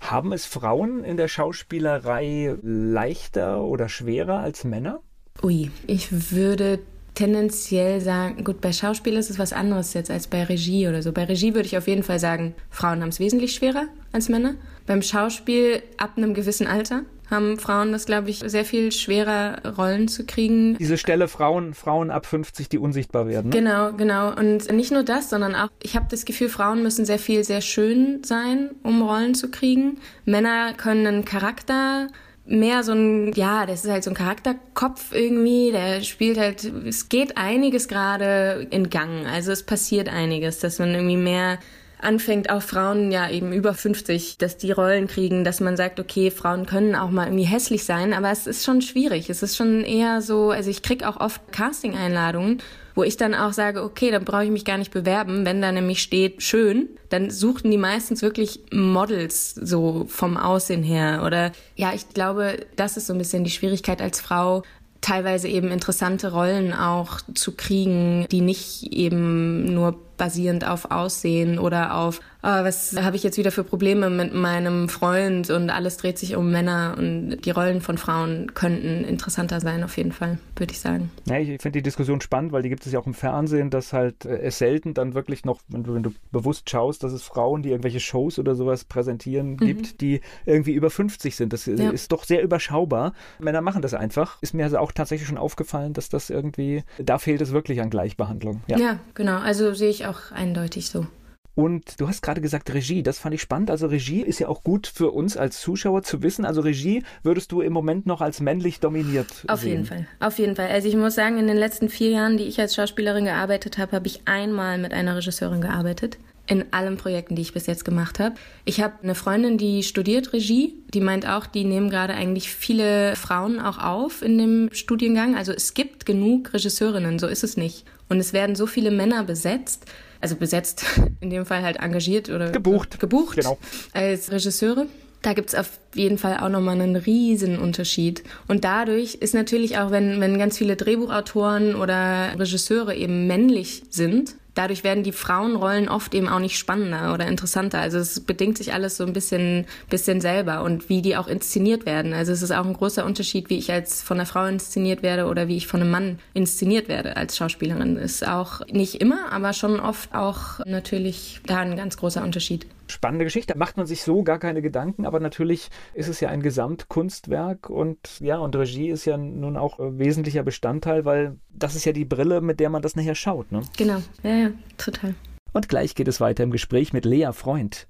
Haben es Frauen in der Schauspielerei leichter oder schwerer als Männer? Ui, ich würde tendenziell sagen, gut, bei Schauspiel ist es was anderes jetzt als bei Regie oder so. Bei Regie würde ich auf jeden Fall sagen, Frauen haben es wesentlich schwerer als Männer. Beim Schauspiel ab einem gewissen Alter haben Frauen das, glaube ich, sehr viel schwerer, Rollen zu kriegen. Diese Stelle Frauen, Frauen ab 50, die unsichtbar werden. Ne? Genau, genau. Und nicht nur das, sondern auch, ich habe das Gefühl, Frauen müssen sehr viel, sehr schön sein, um Rollen zu kriegen. Männer können einen Charakter mehr so ein, ja, das ist halt so ein Charakterkopf irgendwie, der spielt halt, es geht einiges gerade in Gang, also es passiert einiges, dass man irgendwie mehr anfängt, auch Frauen ja eben über 50, dass die Rollen kriegen, dass man sagt, okay, Frauen können auch mal irgendwie hässlich sein, aber es ist schon schwierig. Es ist schon eher so, also ich krieg auch oft Casting-Einladungen, wo ich dann auch sage, okay, dann brauche ich mich gar nicht bewerben, wenn da nämlich steht schön, dann suchten die meistens wirklich Models so vom Aussehen her oder ja, ich glaube, das ist so ein bisschen die Schwierigkeit als Frau, teilweise eben interessante Rollen auch zu kriegen, die nicht eben nur basierend auf Aussehen oder auf, oh, was habe ich jetzt wieder für Probleme mit meinem Freund und alles dreht sich um Männer und die Rollen von Frauen könnten interessanter sein, auf jeden Fall, würde ich sagen. Ja, ich finde die Diskussion spannend, weil die gibt es ja auch im Fernsehen, dass halt äh, es selten dann wirklich noch, wenn du, wenn du bewusst schaust, dass es Frauen, die irgendwelche Shows oder sowas präsentieren, mhm. gibt, die irgendwie über 50 sind. Das ja. ist doch sehr überschaubar. Männer machen das einfach. Ist mir also auch tatsächlich schon aufgefallen, dass das irgendwie, da fehlt es wirklich an Gleichbehandlung. Ja, ja genau. Also sehe ich auch auch eindeutig so. Und du hast gerade gesagt Regie, das fand ich spannend. Also Regie ist ja auch gut für uns als Zuschauer zu wissen. Also Regie würdest du im Moment noch als männlich dominiert Auf sehen. jeden Fall, auf jeden Fall. Also ich muss sagen, in den letzten vier Jahren, die ich als Schauspielerin gearbeitet habe, habe ich einmal mit einer Regisseurin gearbeitet. In allen Projekten, die ich bis jetzt gemacht habe. Ich habe eine Freundin, die studiert Regie. Die meint auch, die nehmen gerade eigentlich viele Frauen auch auf in dem Studiengang. Also es gibt genug Regisseurinnen, so ist es nicht. Und es werden so viele Männer besetzt, also besetzt, in dem Fall halt engagiert oder gebucht, gebucht genau. als Regisseure. Da gibt's auf jeden Fall auch nochmal einen riesen Unterschied. Und dadurch ist natürlich auch, wenn, wenn ganz viele Drehbuchautoren oder Regisseure eben männlich sind, dadurch werden die Frauenrollen oft eben auch nicht spannender oder interessanter. Also es bedingt sich alles so ein bisschen, bisschen selber und wie die auch inszeniert werden. Also es ist auch ein großer Unterschied, wie ich als von einer Frau inszeniert werde oder wie ich von einem Mann inszeniert werde als Schauspielerin. Ist auch nicht immer, aber schon oft auch natürlich da ein ganz großer Unterschied spannende Geschichte. Macht man sich so gar keine Gedanken, aber natürlich ist es ja ein Gesamtkunstwerk und ja, und Regie ist ja nun auch äh, wesentlicher Bestandteil, weil das ist ja die Brille, mit der man das nachher schaut. Ne? Genau, ja, ja, total. Und gleich geht es weiter im Gespräch mit Lea Freund.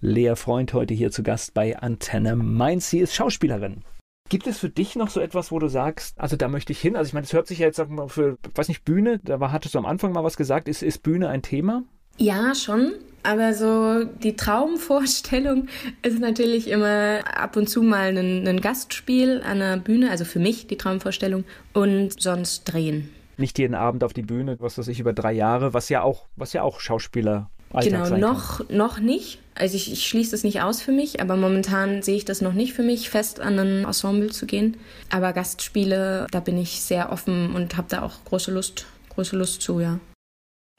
Lea Freund heute hier zu Gast bei Antenne Mainz. Sie ist Schauspielerin. Gibt es für dich noch so etwas, wo du sagst, also da möchte ich hin? Also ich meine, das hört sich ja jetzt, sag mal, für, weiß nicht, Bühne, da war, hattest du am Anfang mal was gesagt, ist, ist Bühne ein Thema? Ja, schon. Aber so die Traumvorstellung ist natürlich immer ab und zu mal ein, ein Gastspiel an der Bühne, also für mich die Traumvorstellung, und sonst drehen. Nicht jeden Abend auf die Bühne, was weiß ich, über drei Jahre, was ja auch, was ja auch Schauspieler Alltag genau, noch, kann. noch nicht. Also ich, ich schließe das nicht aus für mich, aber momentan sehe ich das noch nicht für mich, fest an ein Ensemble zu gehen. Aber Gastspiele, da bin ich sehr offen und habe da auch große Lust, große Lust zu, ja.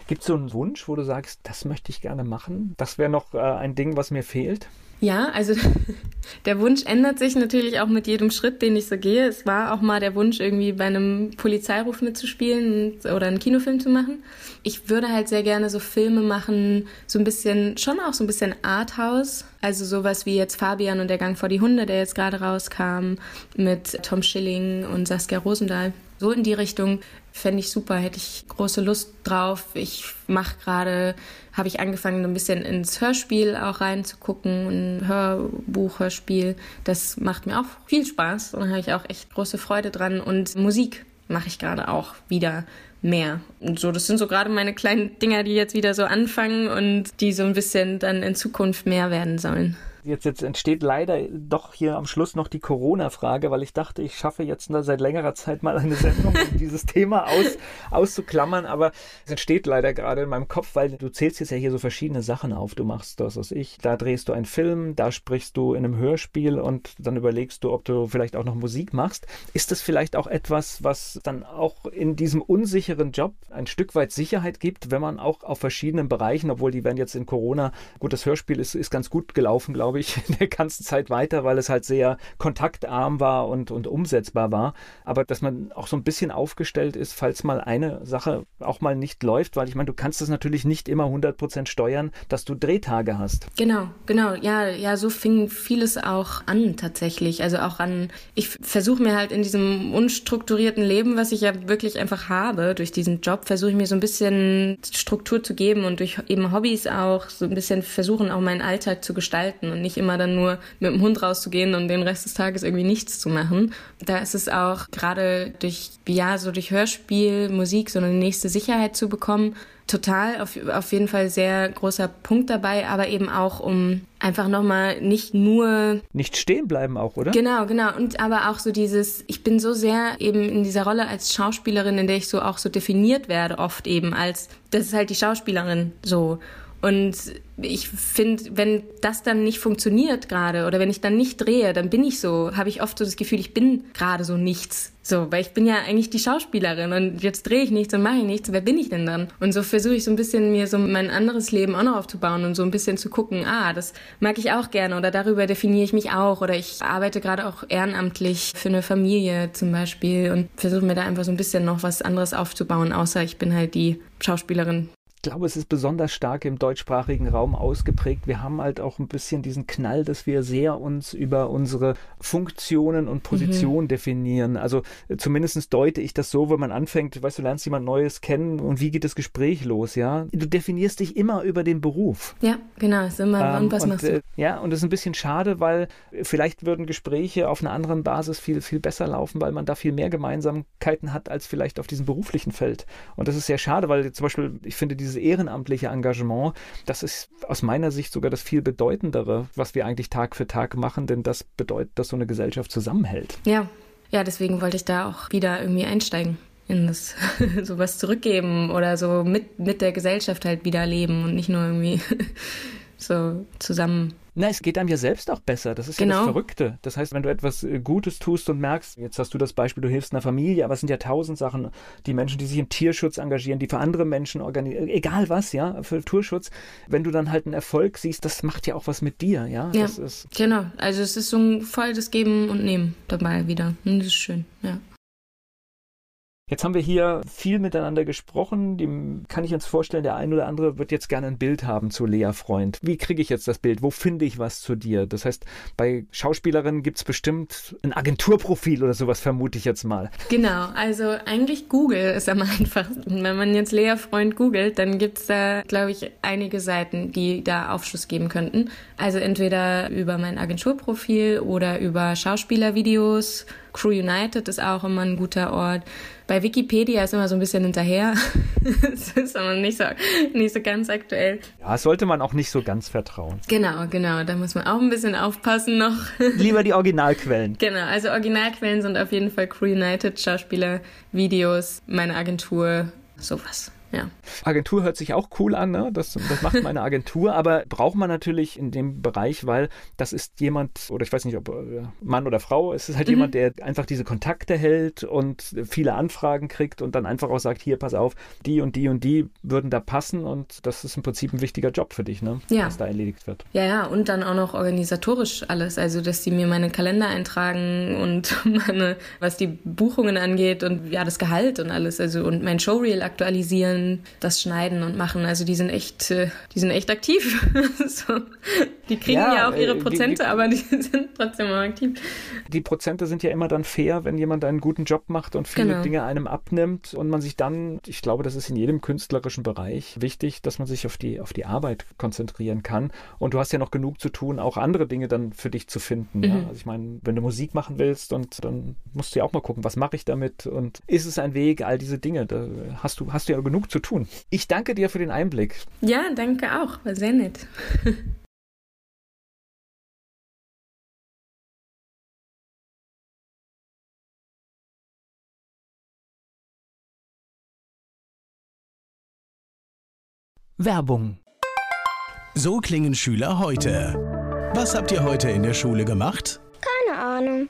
Gibt es so einen Wunsch, wo du sagst, das möchte ich gerne machen? Das wäre noch äh, ein Ding, was mir fehlt? Ja, also der Wunsch ändert sich natürlich auch mit jedem Schritt, den ich so gehe. Es war auch mal der Wunsch, irgendwie bei einem Polizeiruf mitzuspielen oder einen Kinofilm zu machen. Ich würde halt sehr gerne so Filme machen, so ein bisschen, schon auch so ein bisschen Arthouse. Also sowas wie jetzt Fabian und der Gang vor die Hunde, der jetzt gerade rauskam, mit Tom Schilling und Saskia Rosendahl. So in die Richtung fände ich super, hätte ich große Lust drauf. Ich mache gerade, habe ich angefangen, ein bisschen ins Hörspiel auch reinzugucken, ein Hörbuch, Hörspiel. Das macht mir auch viel Spaß und da habe ich auch echt große Freude dran. Und Musik mache ich gerade auch wieder mehr. Und so, das sind so gerade meine kleinen Dinger, die jetzt wieder so anfangen und die so ein bisschen dann in Zukunft mehr werden sollen. Jetzt, jetzt entsteht leider doch hier am Schluss noch die Corona-Frage, weil ich dachte, ich schaffe jetzt seit längerer Zeit mal eine Sendung, um dieses Thema aus, auszuklammern. Aber es entsteht leider gerade in meinem Kopf, weil du zählst jetzt ja hier so verschiedene Sachen auf. Du machst das, was ich. Da drehst du einen Film, da sprichst du in einem Hörspiel und dann überlegst du, ob du vielleicht auch noch Musik machst. Ist das vielleicht auch etwas, was dann auch in diesem unsicheren Job ein Stück weit Sicherheit gibt, wenn man auch auf verschiedenen Bereichen, obwohl die werden jetzt in Corona, gut, das Hörspiel ist, ist ganz gut gelaufen, glaube ich, glaube ich, in der ganzen Zeit weiter, weil es halt sehr kontaktarm war und, und umsetzbar war. Aber dass man auch so ein bisschen aufgestellt ist, falls mal eine Sache auch mal nicht läuft, weil ich meine, du kannst das natürlich nicht immer 100% steuern, dass du Drehtage hast. Genau, genau. Ja, ja, so fing vieles auch an tatsächlich. Also auch an, ich versuche mir halt in diesem unstrukturierten Leben, was ich ja wirklich einfach habe, durch diesen Job, versuche ich mir so ein bisschen Struktur zu geben und durch eben Hobbys auch so ein bisschen versuchen, auch meinen Alltag zu gestalten. Und und nicht immer dann nur mit dem Hund rauszugehen und den Rest des Tages irgendwie nichts zu machen. Da ist es auch gerade durch, ja, so durch Hörspiel, Musik so eine nächste Sicherheit zu bekommen, total auf, auf jeden Fall sehr großer Punkt dabei, aber eben auch um einfach nochmal nicht nur. Nicht stehen bleiben auch, oder? Genau, genau. Und aber auch so dieses, ich bin so sehr eben in dieser Rolle als Schauspielerin, in der ich so auch so definiert werde, oft eben als, das ist halt die Schauspielerin so. Und ich finde, wenn das dann nicht funktioniert gerade oder wenn ich dann nicht drehe, dann bin ich so, habe ich oft so das Gefühl, ich bin gerade so nichts. So, weil ich bin ja eigentlich die Schauspielerin und jetzt drehe ich nichts und mache ich nichts. Wer bin ich denn dann? Und so versuche ich so ein bisschen mir so mein anderes Leben auch noch aufzubauen und so ein bisschen zu gucken, ah, das mag ich auch gerne oder darüber definiere ich mich auch oder ich arbeite gerade auch ehrenamtlich für eine Familie zum Beispiel und versuche mir da einfach so ein bisschen noch was anderes aufzubauen, außer ich bin halt die Schauspielerin, glaube, es ist besonders stark im deutschsprachigen Raum ausgeprägt. Wir haben halt auch ein bisschen diesen Knall, dass wir sehr uns über unsere Funktionen und Positionen mhm. definieren. Also äh, zumindest deute ich das so, wenn man anfängt, weißt du, lernst jemand Neues kennen und wie geht das Gespräch los, ja? Du definierst dich immer über den Beruf. Ja, genau, ist immer, ähm, und was und, machst du? Äh, ja, und das ist ein bisschen schade, weil vielleicht würden Gespräche auf einer anderen Basis viel, viel besser laufen, weil man da viel mehr Gemeinsamkeiten hat als vielleicht auf diesem beruflichen Feld. Und das ist sehr schade, weil zum Beispiel, ich finde diese dieses ehrenamtliche Engagement, das ist aus meiner Sicht sogar das viel bedeutendere, was wir eigentlich Tag für Tag machen, denn das bedeutet, dass so eine Gesellschaft zusammenhält. Ja, ja, deswegen wollte ich da auch wieder irgendwie einsteigen in das sowas zurückgeben oder so mit, mit der Gesellschaft halt wieder leben und nicht nur irgendwie so zusammen na, es geht einem ja selbst auch besser. Das ist genau. ja das genau. Verrückte. Das heißt, wenn du etwas äh, Gutes tust und merkst, jetzt hast du das Beispiel, du hilfst einer Familie, aber es sind ja tausend Sachen, die Menschen, die sich im Tierschutz engagieren, die für andere Menschen organisieren, egal was, ja, für Tierschutz. Wenn du dann halt einen Erfolg siehst, das macht ja auch was mit dir, ja. Ja, genau. Also es ist so ein voll das Geben und Nehmen dabei wieder. Und das ist schön, ja. Jetzt haben wir hier viel miteinander gesprochen. Dem kann ich uns vorstellen, der ein oder andere wird jetzt gerne ein Bild haben zu Lea Freund. Wie kriege ich jetzt das Bild? Wo finde ich was zu dir? Das heißt, bei Schauspielerinnen gibt es bestimmt ein Agenturprofil oder sowas, vermute ich jetzt mal. Genau, also eigentlich Google ist am einfachsten. Wenn man jetzt Lea Freund googelt, dann gibt es da, glaube ich, einige Seiten, die da Aufschluss geben könnten. Also entweder über mein Agenturprofil oder über Schauspielervideos. Crew United ist auch immer ein guter Ort. Bei Wikipedia ist immer so ein bisschen hinterher. das ist aber nicht so, nicht so ganz aktuell. Ja, sollte man auch nicht so ganz vertrauen. Genau, genau. Da muss man auch ein bisschen aufpassen noch. Lieber die Originalquellen. Genau, also Originalquellen sind auf jeden Fall Crew United, Schauspieler, Videos, meine Agentur, sowas. Ja. Agentur hört sich auch cool an, ne? das, das macht meine Agentur, aber braucht man natürlich in dem Bereich, weil das ist jemand, oder ich weiß nicht, ob äh, Mann oder Frau, es ist halt mhm. jemand, der einfach diese Kontakte hält und viele Anfragen kriegt und dann einfach auch sagt, hier, pass auf, die und die und die würden da passen und das ist im Prinzip ein wichtiger Job für dich, ne? ja. was da erledigt wird. Ja, ja, und dann auch noch organisatorisch alles, also dass sie mir meine Kalender eintragen und meine, was die Buchungen angeht und ja, das Gehalt und alles, also und mein Showreel aktualisieren Filmen das schneiden und machen. Also die sind echt, äh, die sind echt aktiv. so. Die kriegen ja, ja auch ihre Prozente, äh, die, aber die sind trotzdem auch aktiv. Die Prozente sind ja immer dann fair, wenn jemand einen guten Job macht und viele genau. Dinge einem abnimmt und man sich dann, ich glaube, das ist in jedem künstlerischen Bereich wichtig, dass man sich auf die, auf die Arbeit konzentrieren kann. Und du hast ja noch genug zu tun, auch andere Dinge dann für dich zu finden. Mhm. Ja? Also ich meine, wenn du Musik machen willst und dann musst du ja auch mal gucken, was mache ich damit und ist es ein Weg, all diese Dinge. Da hast du, hast du ja genug zu tun. Ich danke dir für den Einblick. Ja, danke auch. War sehr nett. Werbung. So klingen Schüler heute. Was habt ihr heute in der Schule gemacht? Keine Ahnung.